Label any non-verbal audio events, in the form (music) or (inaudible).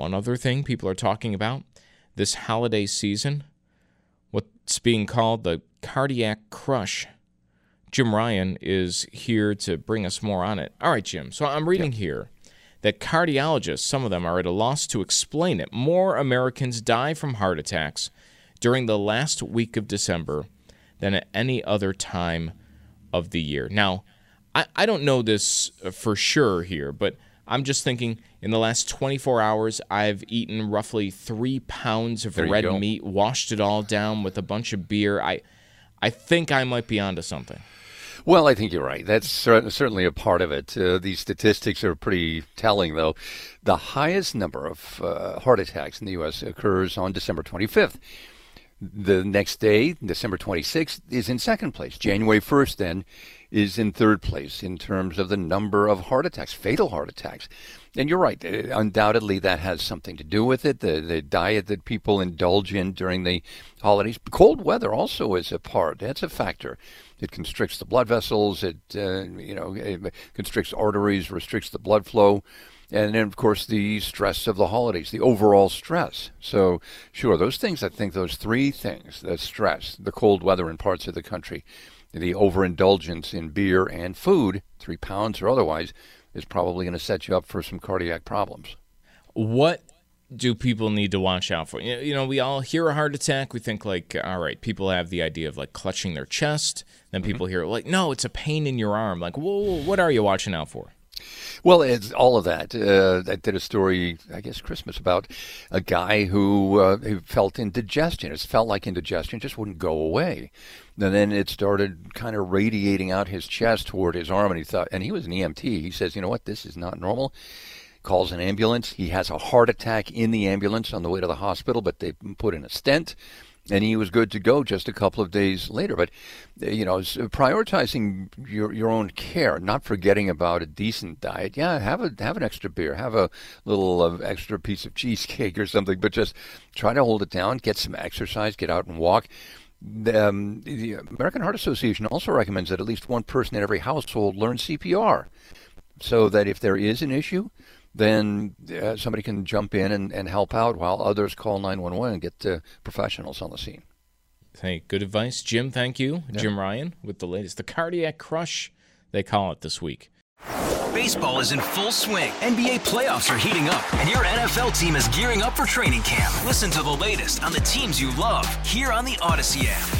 One other thing people are talking about this holiday season, what's being called the cardiac crush. Jim Ryan is here to bring us more on it. All right, Jim. So I'm reading here that cardiologists, some of them, are at a loss to explain it. More Americans die from heart attacks during the last week of December than at any other time of the year. Now, I, I don't know this uh, for sure here, but I'm just thinking in the last 24 hours, I've eaten roughly three pounds of There red meat, washed it all down with a bunch of beer. I, I think I might be onto something. Well, I think you're right. That's cer- certainly a part of it. Uh, these statistics are pretty telling, though. The highest number of uh, heart attacks in the U.S. occurs on December 25th. The next day, December 26th, is in second place. January 1st, then, is in third place in terms of the number of heart attacks, fatal heart attacks. And you're right. uh, Undoubtedly, that has something to do with it. The, the diet that people indulge in during the holidays. Cold weather also is a part. That's a factor. It constricts the blood vessels. It uh, you know it constricts arteries, restricts the blood flow, and then of course the stress of the holidays, the overall stress. So sure, those things. I think those three things: the stress, the cold weather in parts of the country, the overindulgence in beer and food, three pounds or otherwise, is probably going to set you up for some cardiac problems. What do people need to watch out for? You know, we all hear a heart attack. We think like, all right, people have the idea of like clutching their chest. Then mm-hmm. people hear like, no, it's a pain in your arm. Like, whoa, whoa, what are you watching out for? Well, it's all of that. Uh, I did a story, I guess, Christmas about a guy who, uh, who felt indigestion. It felt like indigestion just wouldn't go away. And then it started kind of radiating out his chest toward his arm, and he thought, and he was an EMT. He says, you know what, this is not normal. Calls an ambulance. He has a heart attack in the ambulance on the way to the hospital, but they put in a stent and he was good to go just a couple of days later. But uh, you know, prioritizing your your own care, not forgetting about a decent diet. Yeah, have a have an extra beer, have a little uh, extra piece of (laughs) cheesecake or something, but just try to hold it down. Get some exercise, get out and walk. Um, the American Heart Association also recommends that at least one person in every household learn CPR, so that if there is an issue, then uh, somebody can jump in and, and help out while others call 911 and get uh, professionals on the scene. Hey, good advice, Jim. Thank you, Jim Ryan, with the latest, the cardiac crush, they call it this week. Baseball is in full swing. NBA playoffs are heating up, and your NFL team is gearing up for training camp. Listen to the latest on the teams you love here on the Audacy app.